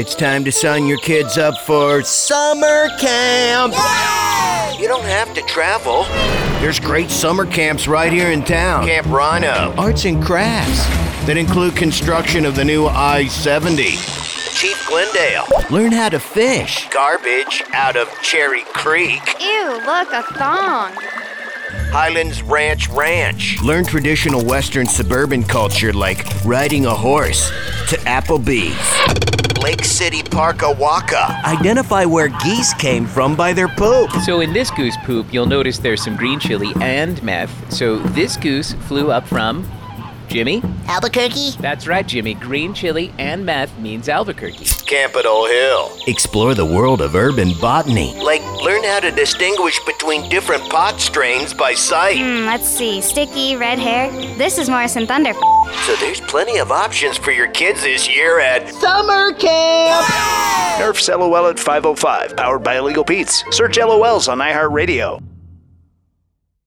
It's time to sign your kids up for summer camp. You don't have to travel. There's great summer camps right here in town. Camp RiNo. Arts and crafts that include construction of the new I 70. Chief Glendale. Learn how to fish. Garbage out of Cherry Creek. Ew, look, a thong. Highlands Ranch Ranch. Learn traditional Western suburban culture like riding a horse to Applebee's. Lake City Park Awaka. Identify where geese came from by their poop. So in this goose poop, you'll notice there's some green chili and meth. So this goose flew up from Jimmy. Albuquerque? That's right, Jimmy. Green chili and meth means Albuquerque. Capitol Hill. Explore the world of urban botany. Like learn how to distinguish between different pot strains by sight. Hmm, let's see. Sticky, red hair. This is Morrison Thunder. So there's plenty of options for your kids this year at Summer camp! Nerf's LOL at 505, powered by Illegal Pete's. Search LOLs on iHeartRadio.